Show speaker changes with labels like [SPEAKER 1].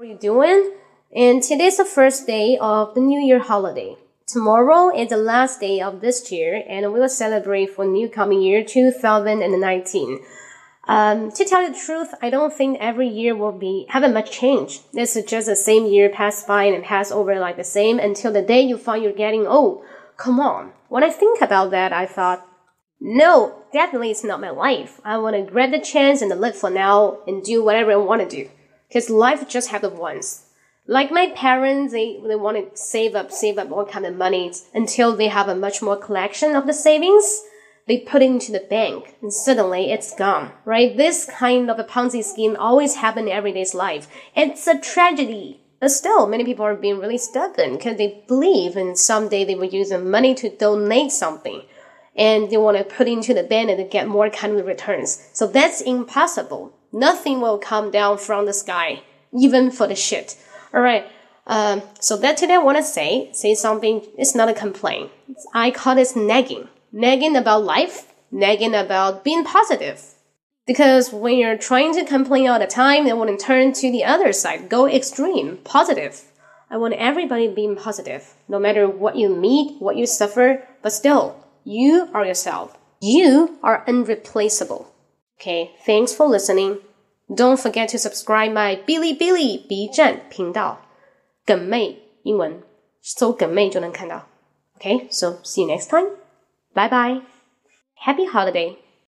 [SPEAKER 1] How are you doing? And today's the first day of the New Year holiday. Tomorrow is the last day of this year, and we will celebrate for new coming year 2019. Um, to tell you the truth, I don't think every year will be having much change. This is just the same year pass by and pass over like the same until the day you find you're getting old. Come on. When I think about that, I thought, no, definitely it's not my life. I want to grab the chance and live for now and do whatever I want to do. Because life just happens once. Like my parents, they, they want to save up, save up all kind of money until they have a much more collection of the savings. They put it into the bank and suddenly it's gone, right? This kind of a Ponzi scheme always happen in everyday's life. It's a tragedy. But still, many people are being really stubborn because they believe and someday they will use the money to donate something and they want to put into the bank and get more kind of returns. So that's impossible. Nothing will come down from the sky, even for the shit. All right. Um, so that today I want to say, say something. It's not a complaint. I call this nagging. Nagging about life, nagging about being positive. Because when you're trying to complain all the time, they want to turn to the other side, go extreme, positive. I want everybody being positive, no matter what you meet, what you suffer, but still, you are yourself. You are unreplaceable. Okay, thanks for listening. Don't forget to subscribe my Billy Billy B 站频道，梗妹英文搜梗妹就能看到。Okay, so see you next time. Bye bye. Happy holiday.